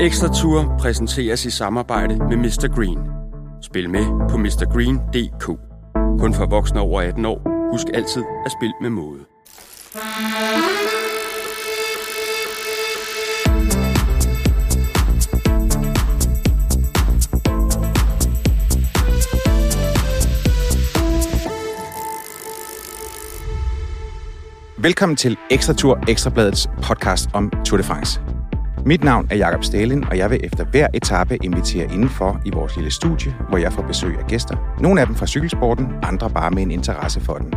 Ekstra Tour præsenteres i samarbejde med Mr. Green. Spil med på mrgreen.dk. Kun for voksne over 18 år. Husk altid at spille med måde. Velkommen til Ekstra Tour, Ekstrabladets podcast om Tour de France. Mit navn er Jakob Stalin, og jeg vil efter hver etape invitere indenfor i vores lille studie, hvor jeg får besøg af gæster. Nogle af dem fra cykelsporten, andre bare med en interesse for den.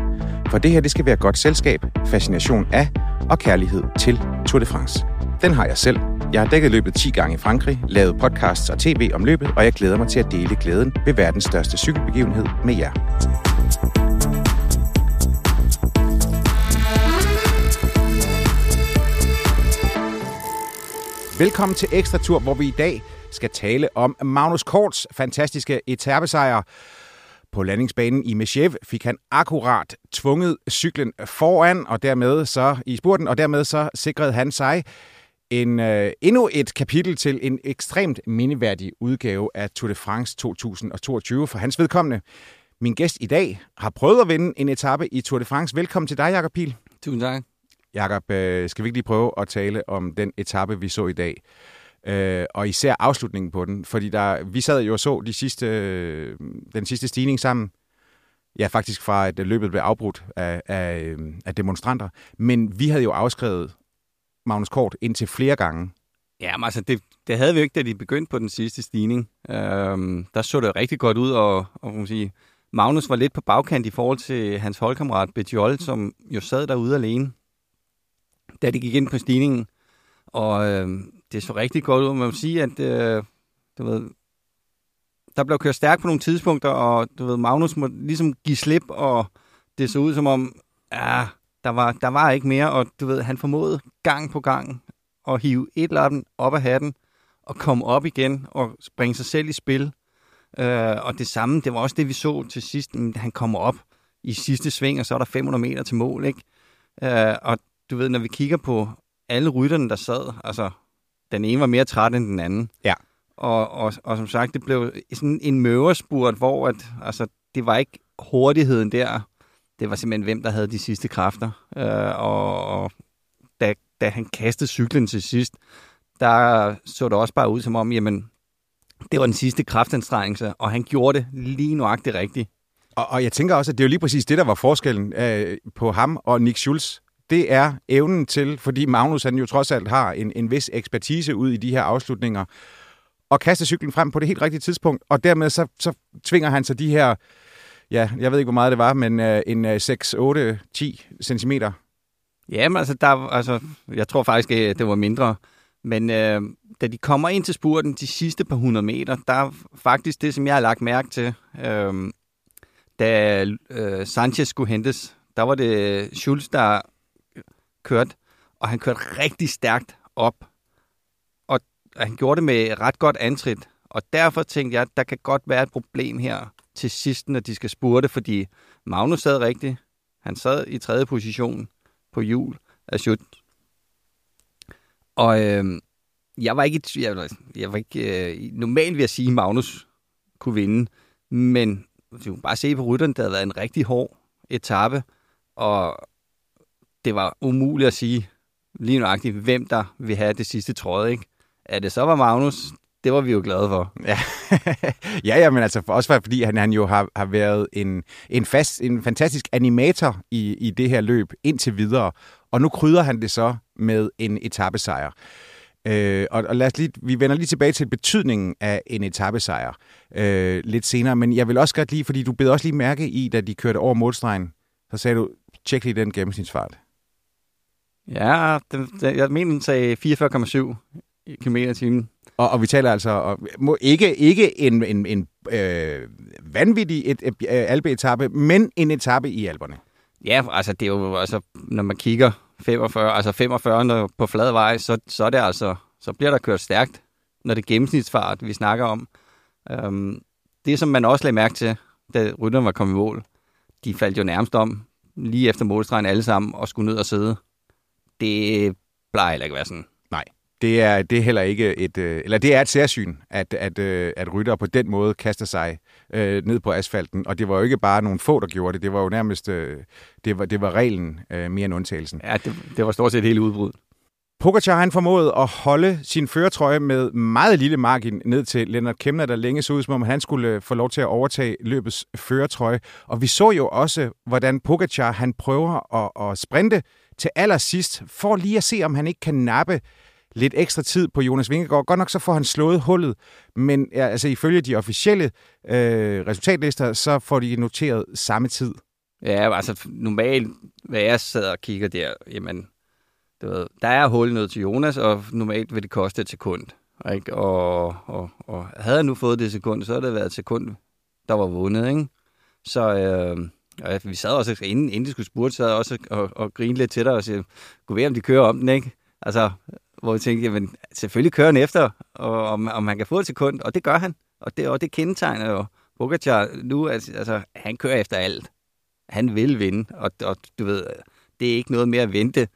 For det her, det skal være godt selskab, fascination af og kærlighed til Tour de France. Den har jeg selv. Jeg har dækket løbet 10 gange i Frankrig, lavet podcasts og tv om løbet, og jeg glæder mig til at dele glæden ved verdens største cykelbegivenhed med jer. Velkommen til Ekstra Tur, hvor vi i dag skal tale om Magnus Korts fantastiske etapesejr. På landingsbanen i Meshev fik han akkurat tvunget cyklen foran, og dermed så i spurten, og dermed så sikrede han sig en, øh, endnu et kapitel til en ekstremt mindeværdig udgave af Tour de France 2022 for hans vedkommende. Min gæst i dag har prøvet at vinde en etape i Tour de France. Velkommen til dig, Jakob Pil. Tusind tak. Jakob, øh, skal vi ikke lige prøve at tale om den etape, vi så i dag? Øh, og især afslutningen på den, fordi der, vi sad jo og så de sidste, øh, den sidste stigning sammen. Ja, faktisk fra at løbet blev afbrudt af, af, øh, af demonstranter. Men vi havde jo afskrevet Magnus Kort indtil flere gange. Ja, men altså, det, det havde vi jo ikke, da de begyndte på den sidste stigning. Øhm, der så det rigtig godt ud, og, og man sige, Magnus var lidt på bagkant i forhold til hans holdkammerat Bejol, som jo sad derude alene da de gik ind på stigningen. Og øh, det så rigtig godt ud. Man må sige, at øh, du ved, der blev kørt stærkt på nogle tidspunkter, og du ved, Magnus må ligesom give slip, og det så ud som om, ja, der var, der var ikke mere, og du ved, han formåede gang på gang at hive et eller andet op af hatten, og komme op igen, og springe sig selv i spil. Øh, og det samme, det var også det, vi så til sidst, han kommer op i sidste sving, og så er der 500 meter til mål, ikke? Øh, og du ved, når vi kigger på alle rytterne, der sad, altså, den ene var mere træt end den anden. Ja. Og, og, og som sagt, det blev sådan en møverspurt, hvor at, altså, det var ikke hurtigheden der. Det var simpelthen, hvem der havde de sidste kræfter. Øh, og, og da, da han kastede cyklen til sidst, der så det også bare ud som om, jamen, det var den sidste kraftanstrengelse, og han gjorde det lige nuagtigt rigtigt. Og, og jeg tænker også, at det er jo lige præcis det, der var forskellen øh, på ham og Nick Schulz det er evnen til, fordi Magnus han jo trods alt har en, en vis ekspertise ud i de her afslutninger, og kaste cyklen frem på det helt rigtige tidspunkt, og dermed så, så tvinger han sig de her, ja, jeg ved ikke, hvor meget det var, men øh, en øh, 6, 8, 10 centimeter. Jamen, altså, der, altså, jeg tror faktisk, at det var mindre. Men øh, da de kommer ind til spurten de sidste par hundrede meter, der er faktisk det, som jeg har lagt mærke til, øh, da øh, Sanchez skulle hentes, der var det Schulz, der kørte, og han kørte rigtig stærkt op. Og han gjorde det med ret godt antrit. Og derfor tænkte jeg, at der kan godt være et problem her til sidst, når de skal spurte, fordi Magnus sad rigtigt. Han sad i tredje position på jul af Schut. Og øh, jeg var ikke, jeg, jeg var ikke øh, normalt vil jeg sige, at Magnus kunne vinde, men du kan bare se på rytteren, der havde været en rigtig hård etape, og det var umuligt at sige lige nøjagtigt, hvem der vil have det sidste tråd, ikke? At det så var Magnus, det var vi jo glade for. Ja, ja, ja men altså for også fordi han, han jo har, har været en, en, fast, en fantastisk animator i, i det her løb indtil videre. Og nu krydder han det så med en etappesejr. Øh, og, og lad os lige, vi vender lige tilbage til betydningen af en etappesejr øh, lidt senere. Men jeg vil også godt lige, fordi du bed også lige mærke i, da de kørte over målstregen, så sagde du, tjek lige den gennemsnitsfart. Ja, den, den, jeg mener, den sagde 44,7 km i timen. Og, og vi taler altså og, må, ikke, ikke en, en, en øh, vanvittig et, et, et, alpeetappe, men en etape i alberne. Ja, altså det er jo, altså, når man kigger 45, altså 45 på flad vej, så, så, er det altså, så bliver der kørt stærkt, når det er gennemsnitsfart, vi snakker om. Um, det, som man også lagde mærke til, da rytterne var kommet i mål, de faldt jo nærmest om lige efter målstregen alle sammen og skulle ned og sidde det plejer heller ikke at være sådan. Nej. Det er, det er heller ikke et, øh, eller det er et særsyn, at, at, øh, at rytter på den måde kaster sig øh, ned på asfalten. Og det var jo ikke bare nogle få, der gjorde det. Det var jo nærmest, øh, det, var, det var reglen øh, mere end undtagelsen. Ja, det, det var stort set hele udbrud. Pogacar han formåede at holde sin føretrøje med meget lille margin ned til Lennart Kemner, der længe så ud som om han skulle øh, få lov til at overtage løbets føretrøje. Og vi så jo også, hvordan Pogacar han prøver at, at sprinte til allersidst, for lige at se, om han ikke kan nappe lidt ekstra tid på Jonas Vingegaard. Godt nok så får han slået hullet, men ja, altså ifølge de officielle øh, resultatlister, så får de noteret samme tid. Ja, altså normalt, hvad jeg sidder og kigger der, jamen, du ved, der er hul ned til Jonas, og normalt vil det koste et sekund. Ikke? Og, og, og havde jeg nu fået det sekund, så havde det været et sekund, der var vundet. Ikke? Så øh, og vi sad også, inden, inden de skulle spurgte, sad også og, og grine lidt til dig og sagde, gå ved, om de kører om den, ikke? Altså, hvor vi tænkte, jamen, selvfølgelig kører han efter, og om, om han kan få et sekund, og det gør han. Og det, og det kendetegner jo Pogacar nu, altså, altså, han kører efter alt. Han vil vinde, og, og du ved, det er ikke noget mere at vente.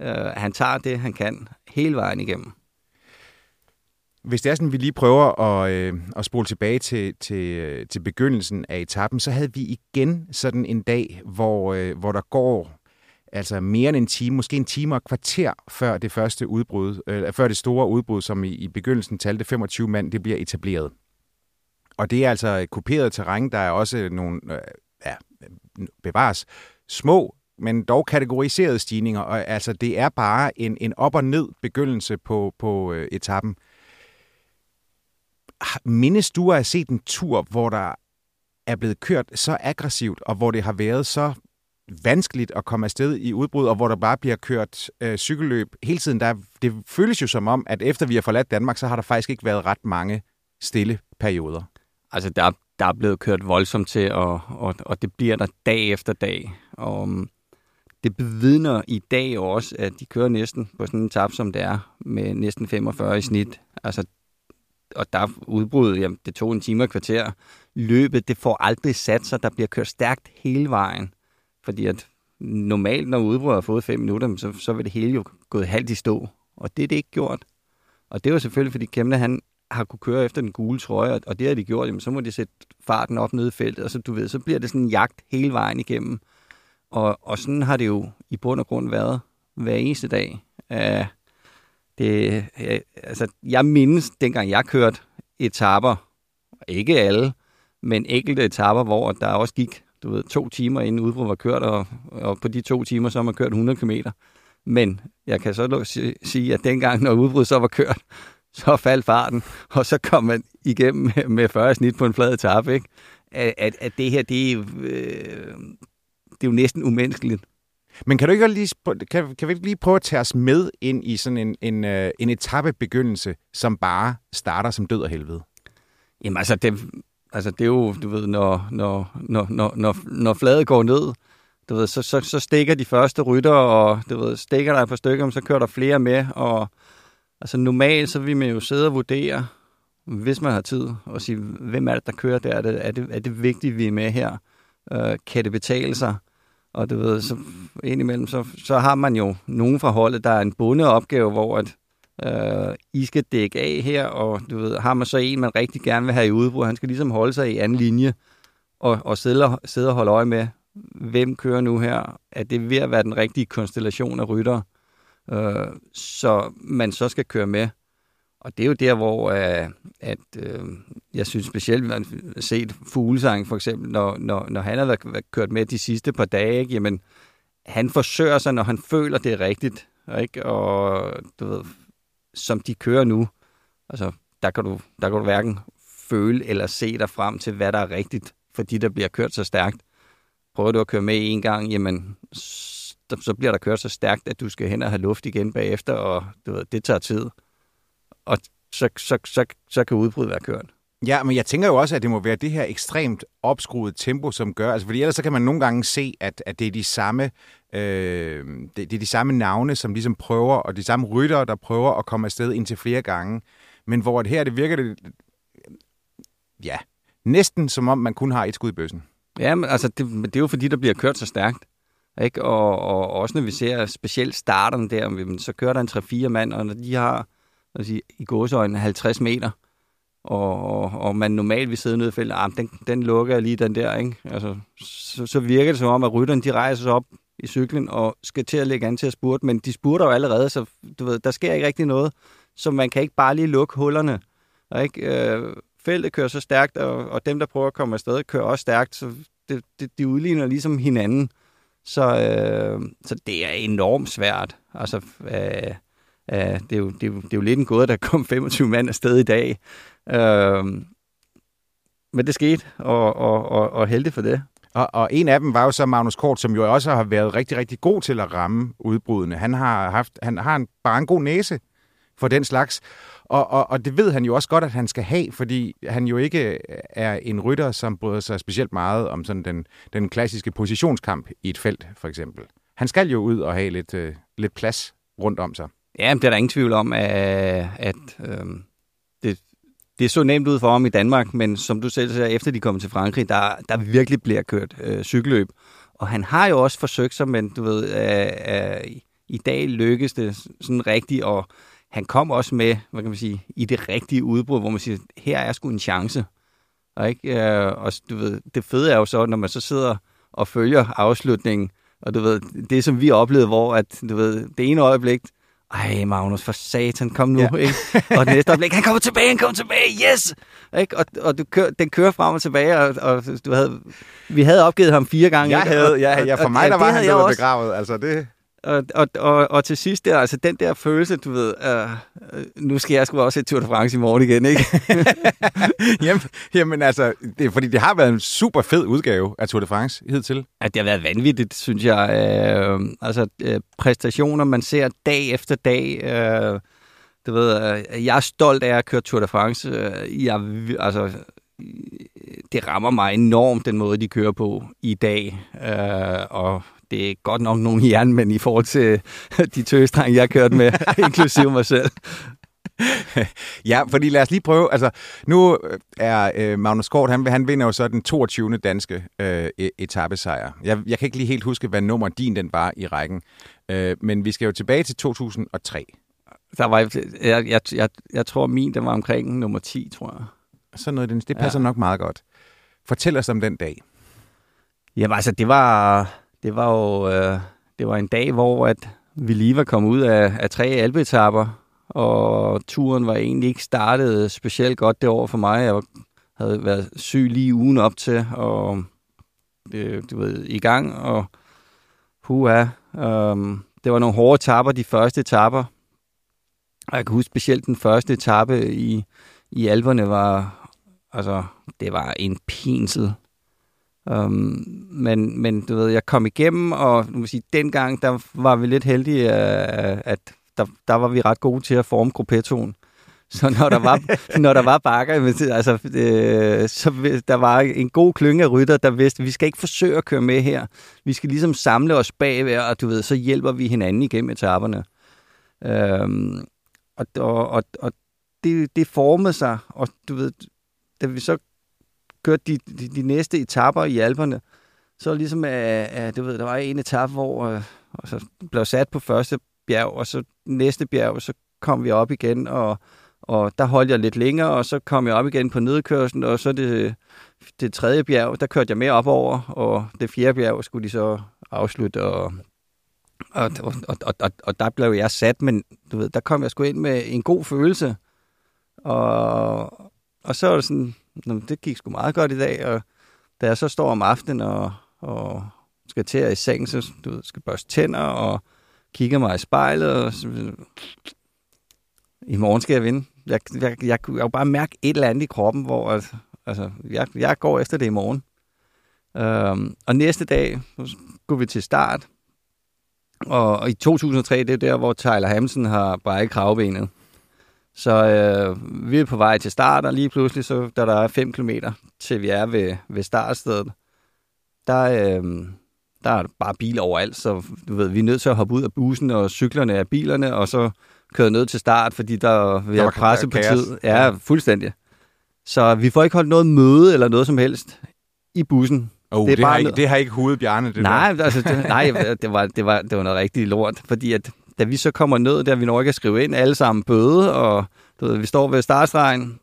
Uh, han tager det, han kan, hele vejen igennem. Hvis det er sådan, vi lige prøver at, øh, at spole tilbage til, til, øh, til begyndelsen af etappen, så havde vi igen sådan en dag, hvor, øh, hvor der går altså mere end en time, måske en time og et kvarter før det første udbrud, øh, før det store udbrud, som i, i begyndelsen talte 25 mand, det bliver etableret. Og det er altså kuperet terræn, der er også nogle, øh, ja, bevares, små, men dog kategoriserede stigninger, og altså det er bare en, en op- og ned begyndelse på, på øh, etappen. Mindes du at have set en tur, hvor der er blevet kørt så aggressivt, og hvor det har været så vanskeligt at komme afsted i udbrud, og hvor der bare bliver kørt øh, cykelløb hele tiden. Der, det føles jo som om, at efter vi har forladt Danmark, så har der faktisk ikke været ret mange stille perioder. Altså, der, der er blevet kørt voldsomt til, og, og, og det bliver der dag efter dag. Og um, det bevidner i dag også, at de kører næsten på sådan en tab, som det er, med næsten 45 i snit. Altså, og der er udbrud, jamen, det tog en time og kvarter. Løbet, det får aldrig sat sig, der bliver kørt stærkt hele vejen. Fordi at normalt, når udbruddet har fået fem minutter, så, så vil det hele jo gået halvt i stå. Og det er det ikke gjort. Og det var selvfølgelig, fordi Kemne, han har kunne køre efter den gule trøje, og det har de gjort, jamen, så må de sætte farten op nede i feltet, og så, du ved, så bliver det sådan en jagt hele vejen igennem. Og, og sådan har det jo i bund og grund været hver eneste dag. Uh, det, uh, altså, jeg mindes, dengang jeg kørte etaper, ikke alle, men enkelte etaper, hvor der også gik du ved, to timer inden udbrud var kørt, og, og på de to timer så har man kørt 100 km. Men jeg kan så sige, at dengang, når udbrud så var kørt, så faldt farten, og så kom man igennem med 40 snit på en flad etape. Ikke? At, at, at det her, det øh, det er jo næsten umenneskeligt. Men kan du ikke lige, kan, kan vi ikke lige prøve at tage os med ind i sådan en, en, øh, en etappebegyndelse, som bare starter som død og helvede? Jamen altså, det, Altså, det er jo, du ved, når, når, når, når, når, når fladet går ned, du ved, så, så, så stikker de første rytter, og du ved, stikker der et par stykker, så kører der flere med, og altså normalt, så vil man jo sidde og vurdere, hvis man har tid, og sige, hvem er det, der kører der? Er det, er det, er det vigtigt, vi er med her? Øh, kan det betale sig? Og du ved, så indimellem, så, så har man jo nogen fra holdet, der er en bundet opgave, hvor at, øh, I skal dække af her, og du ved, har man så en, man rigtig gerne vil have i udbrud, han skal ligesom holde sig i anden linje, og, og sidde, sidde og holde øje med, hvem kører nu her? Er det ved at være den rigtige konstellation af rytter, øh, så man så skal køre med? Og det er jo der, hvor øh, at, øh, jeg synes specielt, man har set Fuglesang for eksempel, når, når, når han har været kørt med de sidste par dage, ikke? jamen han forsøger sig, når han føler, det er rigtigt. Ikke? Og du ved, som de kører nu, altså, der kan, du, der kan du hverken føle eller se dig frem til, hvad der er rigtigt, fordi der bliver kørt så stærkt. Prøver du at køre med en gang, jamen, så bliver der kørt så stærkt, at du skal hen og have luft igen bagefter, og du ved, det tager tid. Og så, så, så, så kan udbruddet være kørt. Ja, men jeg tænker jo også, at det må være det her ekstremt opskruede tempo, som gør, altså fordi ellers så kan man nogle gange se, at, at det er de samme øh, det, det er de samme navne, som ligesom prøver, og de samme ryttere, der prøver at komme afsted indtil flere gange. Men hvor det her, det virker det, ja, næsten som om man kun har et skud i bøssen. Ja, men altså, det, det er jo fordi, der bliver kørt så stærkt. Ikke? Og, og også når vi ser specielt starterne der, så kører der en 3-4 mand, og når de har sige, i gåsøjne 50 meter, og, og, og man normalt vil sidde nede i feltet, ah, den, den lukker jeg lige den der, ikke? Altså, så, så virker det som om, at rytterne de rejser sig op i cyklen og skal til at lægge an til at spurte, men de spurter jo allerede, så du ved, der sker ikke rigtig noget, så man kan ikke bare lige lukke hullerne. Ikke? Øh, feltet kører så stærkt, og, og dem, der prøver at komme afsted, kører også stærkt, så det, det, de udligner ligesom hinanden. Så, øh, så det er enormt svært. Altså, øh, øh, det, er jo, det, er jo, det er jo lidt en gåde, der kom 25 mand afsted i dag. Øh, men det skete, og, og, og, og heldig for det. Og, og en af dem var jo så Magnus Kort, som jo også har været rigtig, rigtig god til at ramme udbrudene. Han har, haft, han har en, bare en god næse for den slags. Og, og, og det ved han jo også godt, at han skal have, fordi han jo ikke er en rytter, som bryder sig specielt meget om sådan den, den klassiske positionskamp i et felt, for eksempel. Han skal jo ud og have lidt, øh, lidt plads rundt om sig. Ja, det er der ingen tvivl om, at, at øh, det, det så nemt ud for ham i Danmark, men som du selv siger, efter de kom til Frankrig, der, der virkelig bliver kørt øh, cykelløb. Og han har jo også forsøgt sig, men du ved, øh, øh, i dag lykkes det sådan rigtigt, og han kom også med, hvad kan man sige, i det rigtige udbrud, hvor man siger, her er sgu en chance. Og, ikke? Øh, og du ved, det fede er jo så, når man så sidder og følger afslutningen, og du ved, det som vi oplevede, hvor at, du ved, det ene øjeblik, ej Magnus, for satan, kom nu, ja. ikke? Og det næste øjeblik, han kommer tilbage, han kommer tilbage, yes! Ikke? Og, og du kør, den kører frem og tilbage, og, og du havde, vi havde opgivet ham fire gange. Jeg ikke? havde, ja, ja, for mig, og, der var han blevet begravet, altså det... Og, og, og, og til sidst der, altså den der følelse, du ved, uh, nu skal jeg sgu også et Tour de France i morgen igen, ikke? jamen, jamen altså, det fordi det har været en super fed udgave af Tour de France hidtil. At det har været vanvittigt, synes jeg. Uh, altså uh, præstationer, man ser dag efter dag. Uh, du ved, uh, jeg er stolt af at køre Tour de France. Uh, jeg, altså, det rammer mig enormt, den måde, de kører på i dag. Uh, og det er godt nok nogle jernmænd i forhold til de tøstrenge, jeg har kørt med, inklusive mig selv. ja, fordi lad os lige prøve. Altså, nu er øh, Magnus Kort, han, han vinder jo så den 22. danske øh, e-, etappesejr. Jeg, jeg kan ikke lige helt huske, hvad nummer din den var i rækken. Øh, men vi skal jo tilbage til 2003. Der var, jeg, jeg, jeg, jeg tror, min den var omkring nummer 10, tror jeg. Så noget, det passer ja. nok meget godt. Fortæl os om den dag. Jamen altså, det var det var jo øh, det var en dag, hvor at vi lige var kommet ud af, af tre alpeetapper, og turen var egentlig ikke startet specielt godt det år for mig. Jeg havde været syg lige ugen op til, og det, du ved, i gang, og huha, øh, det var nogle hårde etapper, de første etapper. Og jeg kan huske specielt den første etape i, i Alperne var, altså, det var en pinsel. Um, men, men du ved, jeg kom igennem, og nu må sige, dengang der var vi lidt heldige, uh, at der, der var vi ret gode til at forme gruppettoen. Så når der var, når der var bakker, altså, øh, så der var en god klynge af rytter, der vidste, at vi skal ikke forsøge at køre med her. Vi skal ligesom samle os bagved, og du ved, så hjælper vi hinanden igennem etaperne. Um, og og, og det, det formede sig, og du ved, da vi så kørte de, de, de næste etapper i Alperne, så ligesom, at, at du ved, der var en etape, hvor øh, og så blev sat på første bjerg, og så næste bjerg, så kom vi op igen, og, og der holdt jeg lidt længere, og så kom jeg op igen på nedkørslen, og så det, det tredje bjerg, der kørte jeg mere op over, og det fjerde bjerg skulle de så afslutte, og, og, og, og, og, og der blev jeg sat, men du ved, der kom jeg sgu ind med en god følelse, og, og så var det sådan, det gik sgu meget godt i dag, og da jeg så står om aftenen og, og skal til at i seng, så du ved, skal børste tænder og kigger mig i spejlet, og så, i morgen skal jeg vinde. Jeg, jeg, jeg, jeg kunne jo bare mærke et eller andet i kroppen, hvor altså, altså, jeg, jeg går efter det i morgen. Øhm, og næste dag går vi til start, og, og i 2003, det er der, hvor Tyler Hamsen har brækket kravbenet. Så øh, vi er på vej til start, og lige pludselig, så, da der er 5 km til vi er ved, ved startstedet, der, øh, der er bare biler overalt, så du ved, vi er nødt til at hoppe ud af bussen og cyklerne af bilerne, og så køre ned til start, fordi der, vi er presset på tid. Ja, fuldstændig. Så vi får ikke holdt noget møde eller noget som helst i bussen. Oh, det, er det, bare har ikke, det har ikke hovedet Bjarne, det nej, der. Altså, det, nej, det var, det, var, det var noget rigtig lort, fordi at da vi så kommer ned, der vi når ikke at skrive ind alle sammen bøde, og du ved, vi står ved startstregen,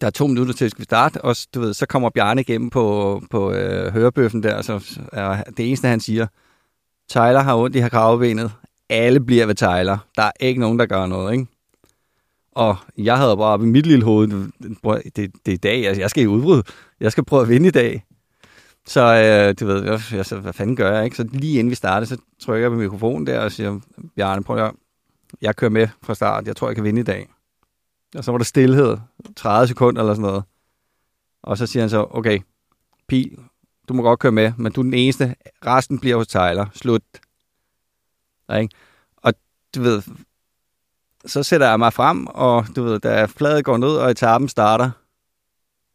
der er to minutter til, at vi starte, og du ved, så kommer Bjarne igennem på, på øh, hørebøffen der, så er det eneste, han siger, Tyler har ondt i har kravbenet, alle bliver ved Tyler, der er ikke nogen, der gør noget, ikke? Og jeg havde bare op i mit lille hoved, det, det, det er i dag, altså, jeg skal i udbrud, jeg skal prøve at vinde i dag. Så øh, du ved, jeg, jeg, så, hvad fanden gør jeg, ikke? Så lige inden vi starter, så trykker jeg på mikrofonen der og siger, Bjarne, prøv at jeg kører med fra start, jeg tror, jeg kan vinde i dag. Og så var der stillhed, 30 sekunder eller sådan noget. Og så siger han så, okay, Pil, du må godt køre med, men du er den eneste. Resten bliver hos Tyler. Slut. Ikke? Og du ved, så sætter jeg mig frem, og du ved, da fladet går ned, og etappen starter,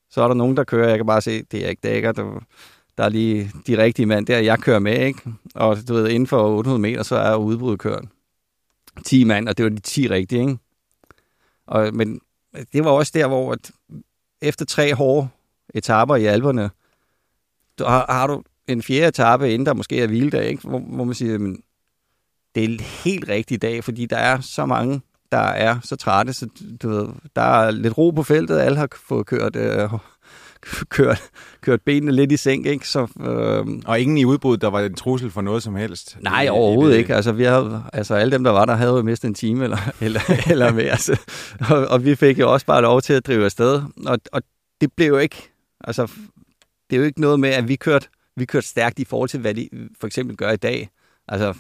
så er der nogen, der kører. Jeg kan bare se, det er ikke dækker. Der, der er lige de rigtige mand der, jeg kører med, ikke? Og du ved, inden for 800 meter, så er udbruddet kørt. 10 mand, og det var de 10 rigtige, ikke? Og, men det var også der, hvor at efter tre hårde etaper i alberne, har, har du en fjerde etape, inden der måske er hviledag, ikke? Hvor, hvor man siger, men det er en helt rigtig dag, fordi der er så mange, der er så trætte, så du ved, der er lidt ro på feltet, alle har fået kørt øh, kørt, kørt benene lidt i sænk, ikke? Så, øh, og ingen i udbud, der var en trussel for noget som helst? Nej, overhovedet ikke. Altså, vi havde, altså, alle dem, der var der, havde jo mistet en time eller, eller, eller mere. Altså, og, og, vi fik jo også bare lov til at drive afsted. Og, og det blev jo ikke... Altså, det er jo ikke noget med, at vi kørte, vi kørte stærkt i forhold til, hvad de for eksempel gør i dag. Altså,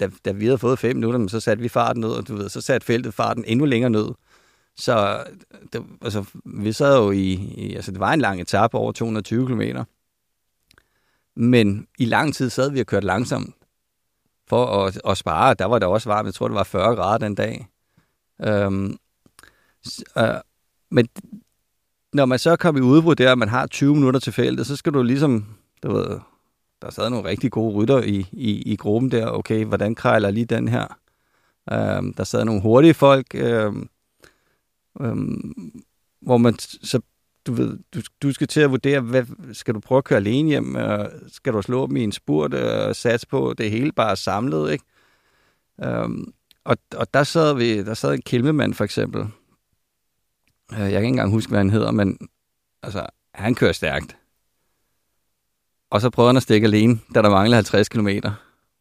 da, da vi havde fået fem minutter, så satte vi farten ned, og du ved, så satte feltet farten endnu længere ned. Så det, altså, vi sad jo i, i, altså det var en lang etape over 220 km. Men i lang tid sad vi og kørte langsomt for at, at spare. Der var det også varmt. Jeg tror, det var 40 grader den dag. Øhm, øh, men når man så kom i udbrud der, og man har 20 minutter til feltet, så skal du ligesom, du ved, der sad nogle rigtig gode rytter i, i, i gruppen der. Okay, hvordan krejler lige den her? Øhm, der sad nogle hurtige folk, øhm, øhm, hvor man så du ved, du, du skal til at vurdere, hvad, skal du prøve at køre alene hjem, øh, skal du slå dem i en spurt og øh, satse på det hele bare samlet, ikke? Øhm, og, og der sad vi, der sad en kælmemand for eksempel. Øh, jeg kan ikke engang huske, hvad han hedder, men altså, han kører stærkt. Og så prøvede han at stikke alene, da der manglede 50 km.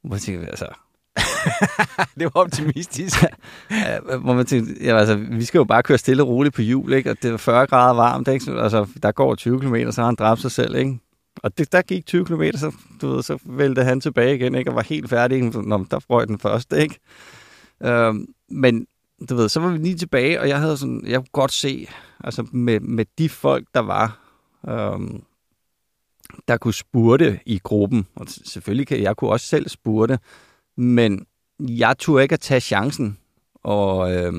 Hvor tænkte vi, altså, det var optimistisk. ja, hvor man tænkte, ja, altså, vi skal jo bare køre stille og roligt på jul, ikke? og det var 40 grader varmt. Ikke? Altså, der går 20 km, så har han dræbt sig selv. Ikke? Og det, der gik 20 km, så, du ved, så væltede han tilbage igen, ikke? og var helt færdig. Nå, der røg den første. Ikke? Øhm, men du ved, så var vi lige tilbage, og jeg havde sådan, jeg kunne godt se, altså med, med de folk, der var, øhm, der kunne spurte i gruppen, og selvfølgelig kan jeg kunne også selv spurte, men jeg turde ikke at tage chancen og, øh,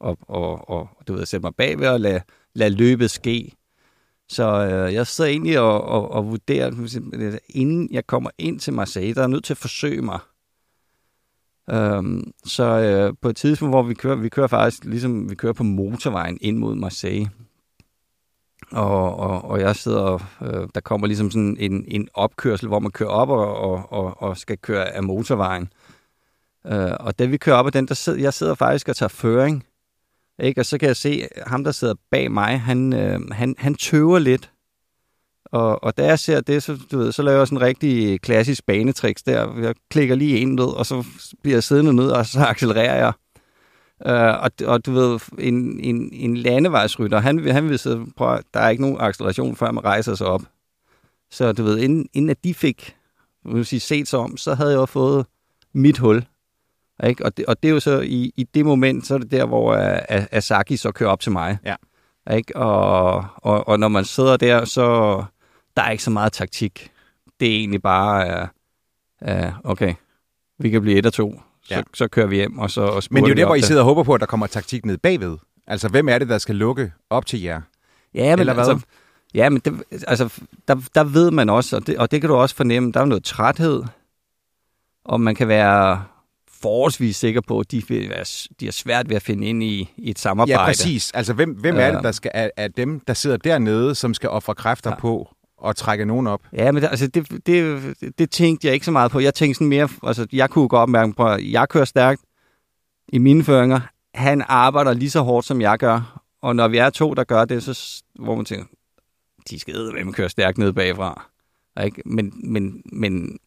og, og, og du ved, sætte mig bagved og lade, lade løbet ske. Så øh, jeg sidder egentlig og, og, og vurderer, inden jeg kommer ind til Marseille, der er jeg nødt til at forsøge mig. Øhm, så øh, på et tidspunkt, hvor vi kører, vi kører faktisk ligesom, vi kører på motorvejen ind mod Marseille. Og, og, og jeg sidder, øh, der kommer ligesom sådan en, en opkørsel, hvor man kører op og, og, og, og skal køre af motorvejen. Øh, og da vi kører op ad den, der sidder, jeg sidder faktisk og tager føring. Ikke? Og så kan jeg se, øh, ham der sidder bag mig, han, øh, han, han tøver lidt. Og, og da jeg ser det, så, du ved, så laver jeg sådan en rigtig klassisk banetricks der. Jeg klikker lige en ned, og så bliver jeg siddende ned, og så accelererer jeg. Øh, og, og du ved, en, en, en landevejsrytter, han, han vil sidde på, der er ikke nogen acceleration, før man rejser sig op. Så du ved, inden, inden at de fik vil sige, set sig om, så havde jeg jo fået mit hul. Ikke? Og, det, og det er jo så i, i det moment, så er det der, hvor uh, Asaki så kører op til mig. Ja. Ikke? Og, og, og når man sidder der, så der er ikke så meget taktik. Det er egentlig bare, uh, uh, okay, vi kan blive et og to så, ja. så kører vi hjem, og så og Men det er jo der, hvor I sidder og håber på, at der kommer taktik ned bagved. Altså, hvem er det, der skal lukke op til jer? Ja, men Eller hvad? Altså, ja, men det, altså, der, der ved man også, og det, og det kan du også fornemme, der er noget træthed, og man kan være forholdsvis sikker på, at de, vil være, de er svært ved at finde ind i, i et samarbejde. Ja, præcis. Altså, hvem, hvem er det, der skal, er, er dem, der sidder dernede, som skal ofre kræfter ja. på at trække nogen op. Ja, men altså, det, det, det tænkte jeg ikke så meget på. Jeg tænkte sådan mere, altså, jeg kunne godt mærke på, at jeg kører stærkt i mine føringer. Han arbejder lige så hårdt, som jeg gør. Og når vi er to, der gør det, så hvor man tænker, de skal med køre stærkt ned bagfra. Ikke? Men, men, men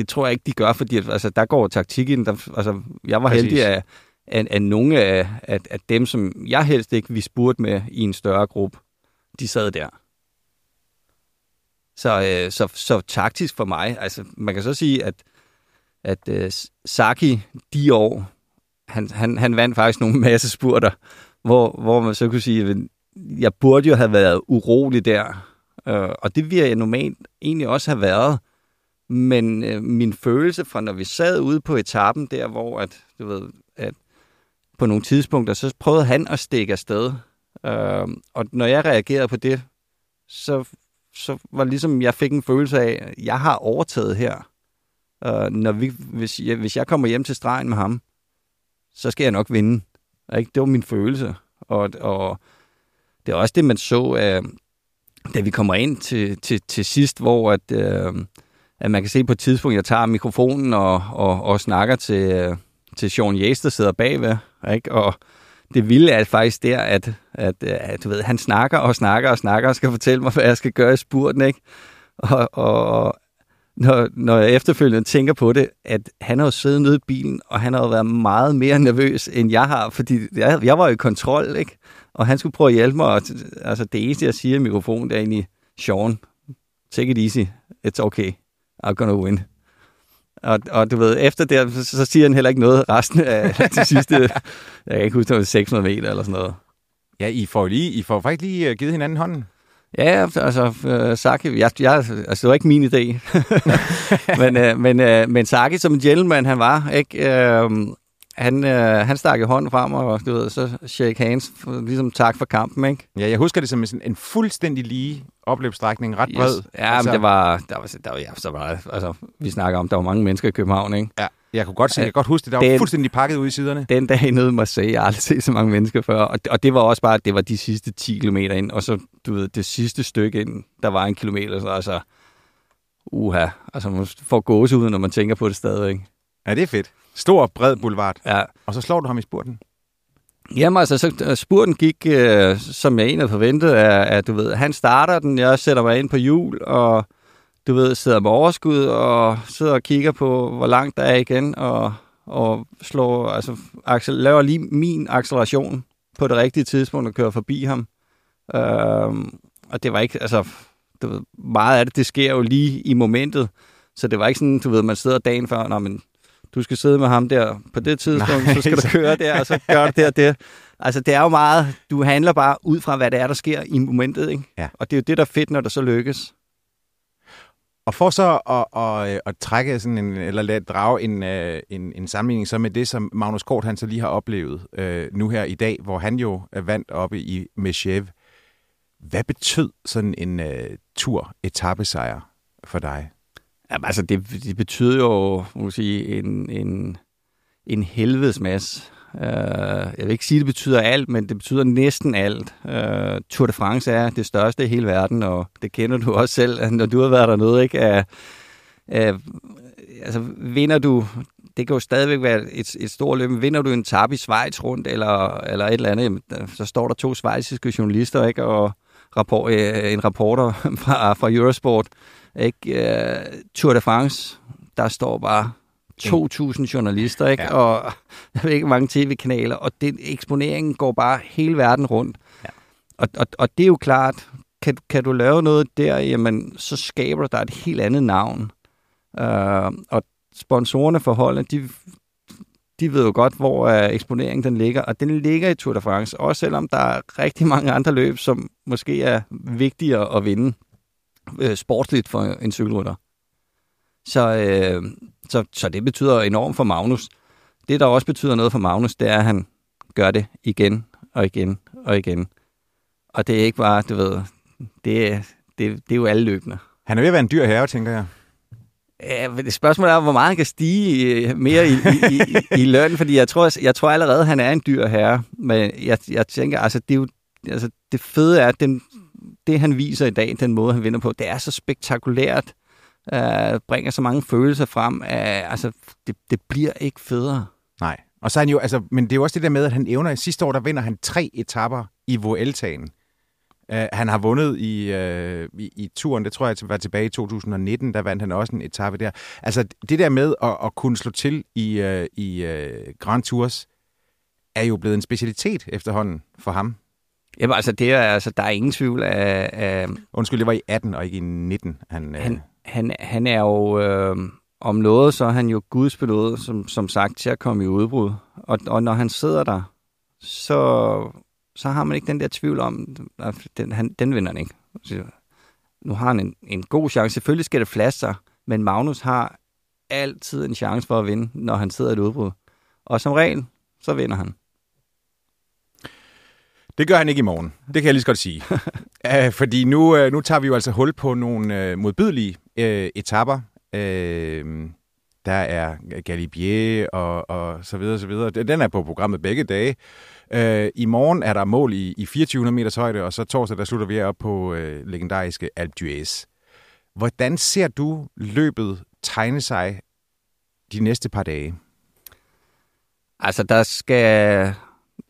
det tror jeg ikke, de gør, fordi altså, der går taktik ind. Der, altså, jeg var Præcis. heldig, at, at, at nogle af at, at dem, som jeg helst ikke vi spurgte med i en større gruppe, de sad der. Så, øh, så, så taktisk for mig, altså man kan så sige, at, at uh, Saki de år, han, han, han vandt faktisk nogle masse spurter, hvor, hvor man så kunne sige, at jeg burde jo have været urolig der. Uh, og det ville jeg normalt egentlig også have været. Men øh, min følelse fra, når vi sad ude på etappen der, hvor at, du ved, at på nogle tidspunkter, så prøvede han at stikke afsted. Øh, og når jeg reagerede på det, så så var det ligesom, jeg fik en følelse af, at jeg har overtaget her. Øh, når vi, hvis, jeg, hvis jeg kommer hjem til stregen med ham, så skal jeg nok vinde. Ikke? Det var min følelse. Og, og det er også det, man så, øh, da vi kommer ind til, til, til sidst, hvor at, Øh, at man kan se på et tidspunkt, jeg tager mikrofonen og, og, og snakker til, øh, til Sean Yates, der sidder bagved. Ikke? Og, det vilde er faktisk der, at, at, at du ved, han snakker og snakker og snakker og skal fortælle mig, hvad jeg skal gøre i spurten, ikke? Og, og når, når jeg efterfølgende tænker på det, at han har jo siddet nede i bilen, og han har jo været meget mere nervøs, end jeg har, fordi jeg, jeg var i kontrol, ikke? Og han skulle prøve at hjælpe mig, og altså det eneste, jeg siger i mikrofonen, det er egentlig, Sean, take it easy, it's okay, I'm gonna win. Og, og du ved, efter det, så, så siger han heller ikke noget resten af de sidste, jeg kan ikke huske, det var 600 meter eller sådan noget. Ja, I får, lige, I får faktisk lige øh, givet hinanden hånden. Ja, altså, uh, Saki, jeg, jeg, altså, det var ikke min idé. men, uh, men, uh, men Saki, som en gentleman han var, ikke, uh, han, øh, han stak i hånden frem, og du ved, så shake hands, ligesom tak for kampen, ikke? Ja, jeg husker det som en, en fuldstændig lige opløbsstrækning, ret bred. Yes. Ja, altså, men det var, der var, der var, ja, så var altså, vi snakker om, der var mange mennesker i København, ikke? Ja, jeg kunne godt se, jeg kan godt huske det, der den, var fuldstændig pakket ud i siderne. Den dag nede må sige, jeg har aldrig set så mange mennesker før, og, og det var også bare, det var de sidste 10 km ind, og så, du ved, det sidste stykke ind, der var en kilometer, så altså, uha, altså man får gåse ud, når man tænker på det stadig, Ja, det er fedt. Stor, bred boulevard. Ja. Og så slår du ham i spurten. Jamen altså, så, øh, spurten gik, øh, som jeg egentlig forventede, at, at du ved, han starter den, jeg sætter mig ind på hjul, og du ved, sidder med overskud, og sidder og kigger på, hvor langt der er igen, og, og slår, altså, accel, laver lige min acceleration på det rigtige tidspunkt og kører forbi ham. Øh, og det var ikke, altså, du ved, meget af det, det sker jo lige i momentet, så det var ikke sådan, du ved, man sidder dagen før, når man du skal sidde med ham der på det tidspunkt, Nej, så skal du køre der, og så gør du det og det. Altså, det er jo meget, du handler bare ud fra, hvad det er, der sker i momentet, ikke? Ja. Og det er jo det, der er fedt, når det så lykkes. Og for så at, at, at, at trække sådan en, eller lade drage en, øh, en, en sammenligning så med det, som Magnus Kort han så lige har oplevet øh, nu her i dag, hvor han jo er vandt oppe i Meshev. Hvad betød sådan en uh, tur etappesejr for dig? Jamen, altså, det, det betyder jo, må sige, en, en, en helvedes masse. Uh, øh, jeg vil ikke sige, at det betyder alt, men det betyder næsten alt. Uh, Tour de France er det største i hele verden, og det kender du også selv, når du har været dernede. Ikke? Uh, uh, altså, vinder du, det kan jo stadigvæk være et, et stort løb, men vinder du en tab i Schweiz rundt, eller, eller et eller andet, jamen, så står der to svejsiske journalister, ikke? og rapport, øh, en rapporter fra, fra Eurosport, ikke? Uh, Tour de France, der står bare 2.000 journalister, ikke? Ja. og jeg ved ikke mange tv-kanaler, og den eksponeringen går bare hele verden rundt. Ja. Og, og, og det er jo klart, kan, kan du lave noget der, jamen, så skaber der et helt andet navn. Uh, og sponsorerne for holdet, de, de ved jo godt, hvor uh, eksponeringen den ligger, og den ligger i Tour de France, også selvom der er rigtig mange andre løb, som måske er vigtigere at vinde øh, sportsligt for en cykelrytter. Så, øh, så, så det betyder enormt for Magnus. Det, der også betyder noget for Magnus, det er, at han gør det igen og igen og igen. Og det er ikke bare, du ved, det, det, det er jo alle løbende. Han er ved at være en dyr herre, tænker jeg. Ja, det spørgsmålet er, hvor meget han kan stige øh, mere i, i, i, i løn, fordi jeg tror, jeg tror allerede, at han er en dyr herre. Men jeg, jeg tænker, altså det, er jo, altså, det fede er, at den, det, han viser i dag, den måde, han vinder på, det er så spektakulært, øh, bringer så mange følelser frem. Øh, altså, det, det bliver ikke federe. Nej. Og så er han jo, altså, men det er jo også det der med, at han evner, sidste år, der vinder han tre etapper i Vueltaen. Uh, han har vundet i, uh, i, i turen, det tror jeg var tilbage i 2019, der vandt han også en etape der. Altså det der med at, at kunne slå til i, uh, i uh, Grand Tours, er jo blevet en specialitet efterhånden for ham. Jamen altså, det er, altså der er ingen tvivl af... af Undskyld, det var i 18 og ikke i 19. Han, han, uh... han, han er jo... Øh, om noget, så er han jo gudsbenået, som, som sagt, til at komme i udbrud. Og, og når han sidder der, så, så har man ikke den der tvivl om, at den, han, den vinder han ikke. Nu har han en, en god chance. Selvfølgelig skal det flaske sig, men Magnus har altid en chance for at vinde, når han sidder i et udbrud. Og som regel, så vinder han. Det gør han ikke i morgen. Det kan jeg lige så godt sige. uh, fordi nu, uh, nu tager vi jo altså hul på nogle uh, modbydelige uh, etapper. Uh, der er Galibier og, og så videre, så videre. Den er på programmet begge dage. Uh, I morgen er der mål i, i 2400 meters højde, og så torsdag, der slutter vi op på uh, legendariske Alpe d'Huez. Hvordan ser du løbet tegne sig de næste par dage? Altså, der skal...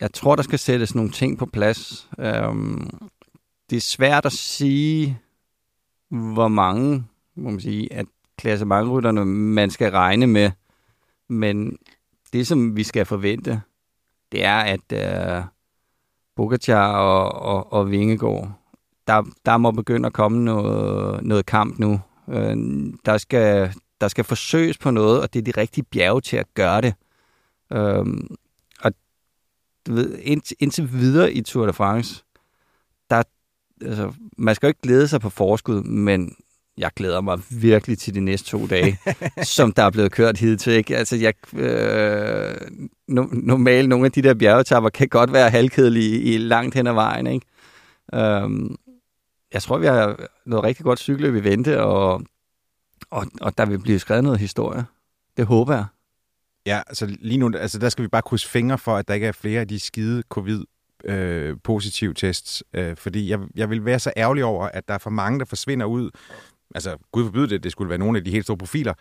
Jeg tror, der skal sættes nogle ting på plads. Øhm, det er svært at sige, hvor mange, må man sige, at klassementrytterne, man skal regne med. Men det, som vi skal forvente, det er, at øh, Bogacar og, og, og Vingegaard, der, der må begynde at komme noget, noget kamp nu. Øh, der, skal, der skal forsøges på noget, og det er de rigtige bjerge til at gøre det. Øh, du ved, ind, indtil videre i Tour de France, der, altså, man skal jo ikke glæde sig på forskud, men jeg glæder mig virkelig til de næste to dage, som der er blevet kørt hidtil. Ikke? Altså, jeg, øh, no, normalt nogle af de der bjergetapper kan godt være halvkedelige i, i langt hen ad vejen. Ikke? Øhm, jeg tror, vi har noget rigtig godt cykle vi vente, og, og, og der vil blive skrevet noget historie. Det håber jeg. Ja, altså lige nu, altså der skal vi bare krydse fingre for, at der ikke er flere af de skide covid øh, positive tests, øh, fordi jeg, jeg vil være så ærgerlig over, at der er for mange, der forsvinder ud. Altså gud forbyde det, det skulle være nogle af de helt store profiler,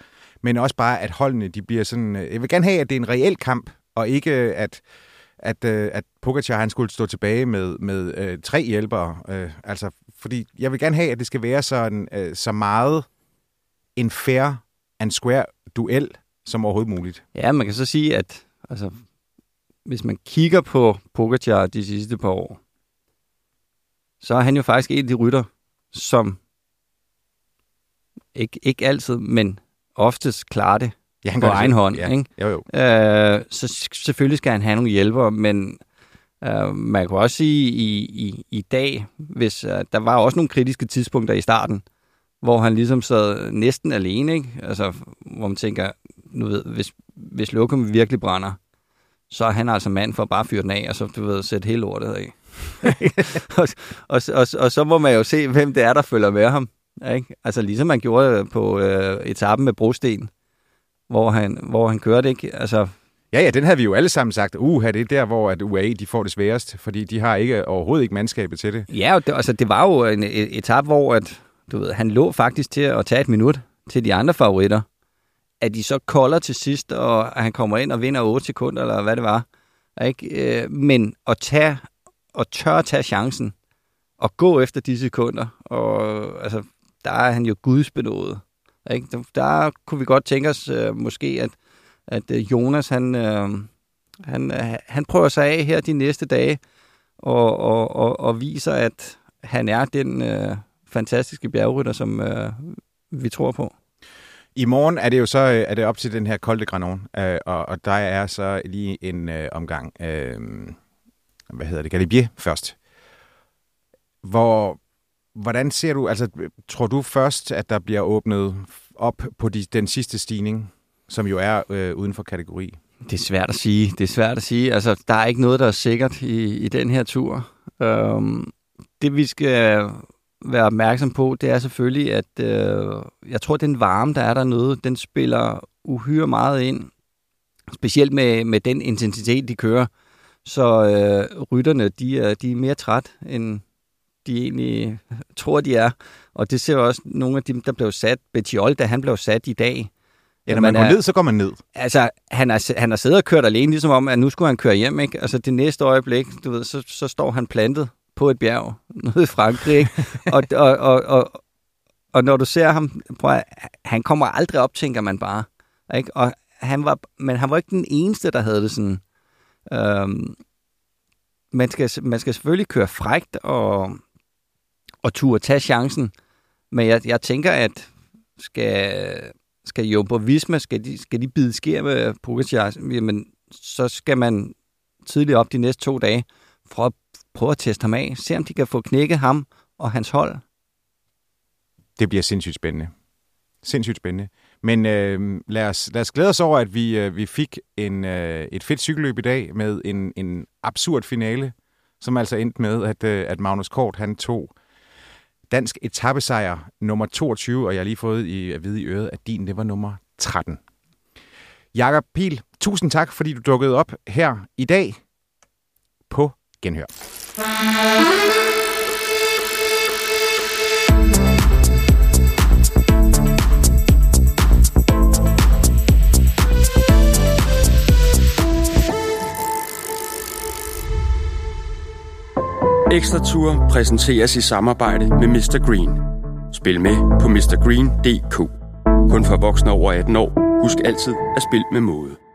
men også bare, at holdene, de bliver sådan, øh, jeg vil gerne have, at det er en reel kamp, og ikke at, at, øh, at Pogacar, han skulle stå tilbage med, med øh, tre hjælpere, øh, altså, fordi jeg vil gerne have, at det skal være sådan, øh, så meget en fair and square duel, som overhovedet muligt. Ja, man kan så sige, at altså, hvis man kigger på Pogacar de sidste par år, så er han jo faktisk en af de rytter, som ikke, ikke altid, men oftest klarer det ja, han på egen hånd. Ja. Ikke? Jo, jo. Øh, så selvfølgelig skal han have nogle hjælpere, men øh, man kan også sige i, i, i dag, hvis øh, der var også nogle kritiske tidspunkter i starten, hvor han ligesom sad næsten alene, ikke? Altså, hvor man tænker, nu ved, hvis, hvis lokum virkelig brænder, så er han altså mand for at bare fyre den af, og så du ved, sætte hele lortet af. og, og, og, og så må man jo se, hvem det er, der følger med ham. Ikke? Altså ligesom man gjorde på øh, etappen med Brosten, hvor han, hvor han kørte, ikke? Altså, Ja, ja, den havde vi jo alle sammen sagt, uh, det er der, hvor at UAE de får det sværest, fordi de har ikke overhovedet ikke mandskabet til det. Ja, det, altså det var jo en etape, hvor at, du ved, han lå faktisk til at tage et minut til de andre favoritter. At de så kolder til sidst, og han kommer ind og vinder 8 sekunder, eller hvad det var. Ikke? Øh, men at tage, og tør at tage chancen, og gå efter de sekunder, og altså, der er han jo gudsbenået. Ikke? Der, der kunne vi godt tænke os øh, måske, at, at øh, Jonas, han, øh, han, han prøver sig af her de næste dage, og, og, og, og viser, at han er den øh, fantastiske bjergrytter, som øh, vi tror på. I morgen er det jo så øh, er det op til den her kolde granon, øh, og, og der er så lige en øh, omgang, øh, hvad hedder det, Galibier først, hvor Hvordan ser du, altså tror du først, at der bliver åbnet op på de, den sidste stigning, som jo er øh, uden for kategori? Det er svært at sige. Det er svært at sige. Altså, der er ikke noget, der er sikkert i, i den her tur. Øhm, det vi skal være opmærksom på, det er selvfølgelig, at øh, jeg tror, at den varme, der er dernede, den spiller uhyre meget ind. Specielt med, med den intensitet, de kører. Så øh, rytterne, de er, de er mere træt, end, de egentlig tror, de er. Og det ser også nogle af dem, der blev sat. Betjol, da han blev sat i dag. Ja, når man, man går ned, så går man ned. Altså, han har, han har siddet og kørt alene, ligesom om, at nu skulle han køre hjem, ikke? Altså, det næste øjeblik, du ved, så, så står han plantet på et bjerg nede i Frankrig, og, og, og, og, og når du ser ham, prøv, han kommer aldrig op, tænker man bare. Ikke? Og han var, men han var ikke den eneste, der havde det sådan. Øhm, man, skal, man skal selvfølgelig køre frægt og, og turde tage chancen, men jeg, jeg tænker, at skal, skal Jumbo Visma, skal de, skal de bide sker med Pogacar, jamen, så skal man tidligt op de næste to dage for at prøve at teste ham af, se om de kan få knækket ham og hans hold. Det bliver sindssygt spændende. Sindssygt spændende. Men øh, lad, os, lad os glæde os over, at vi, øh, vi fik en, øh, et fedt cykelløb i dag med en, en absurd finale, som altså endte med, at, øh, at Magnus Kort han tog dansk etappesejr nummer 22, og jeg har lige fået i, at vide i øret, at din det var nummer 13. Jakob Pil, tusind tak, fordi du dukkede op her i dag Genhør. Ekstra Tour præsenteres i samarbejde med Mr. Green. Spil med på mrgreen.dk. Kun for voksne over 18 år. Husk altid at spille med måde.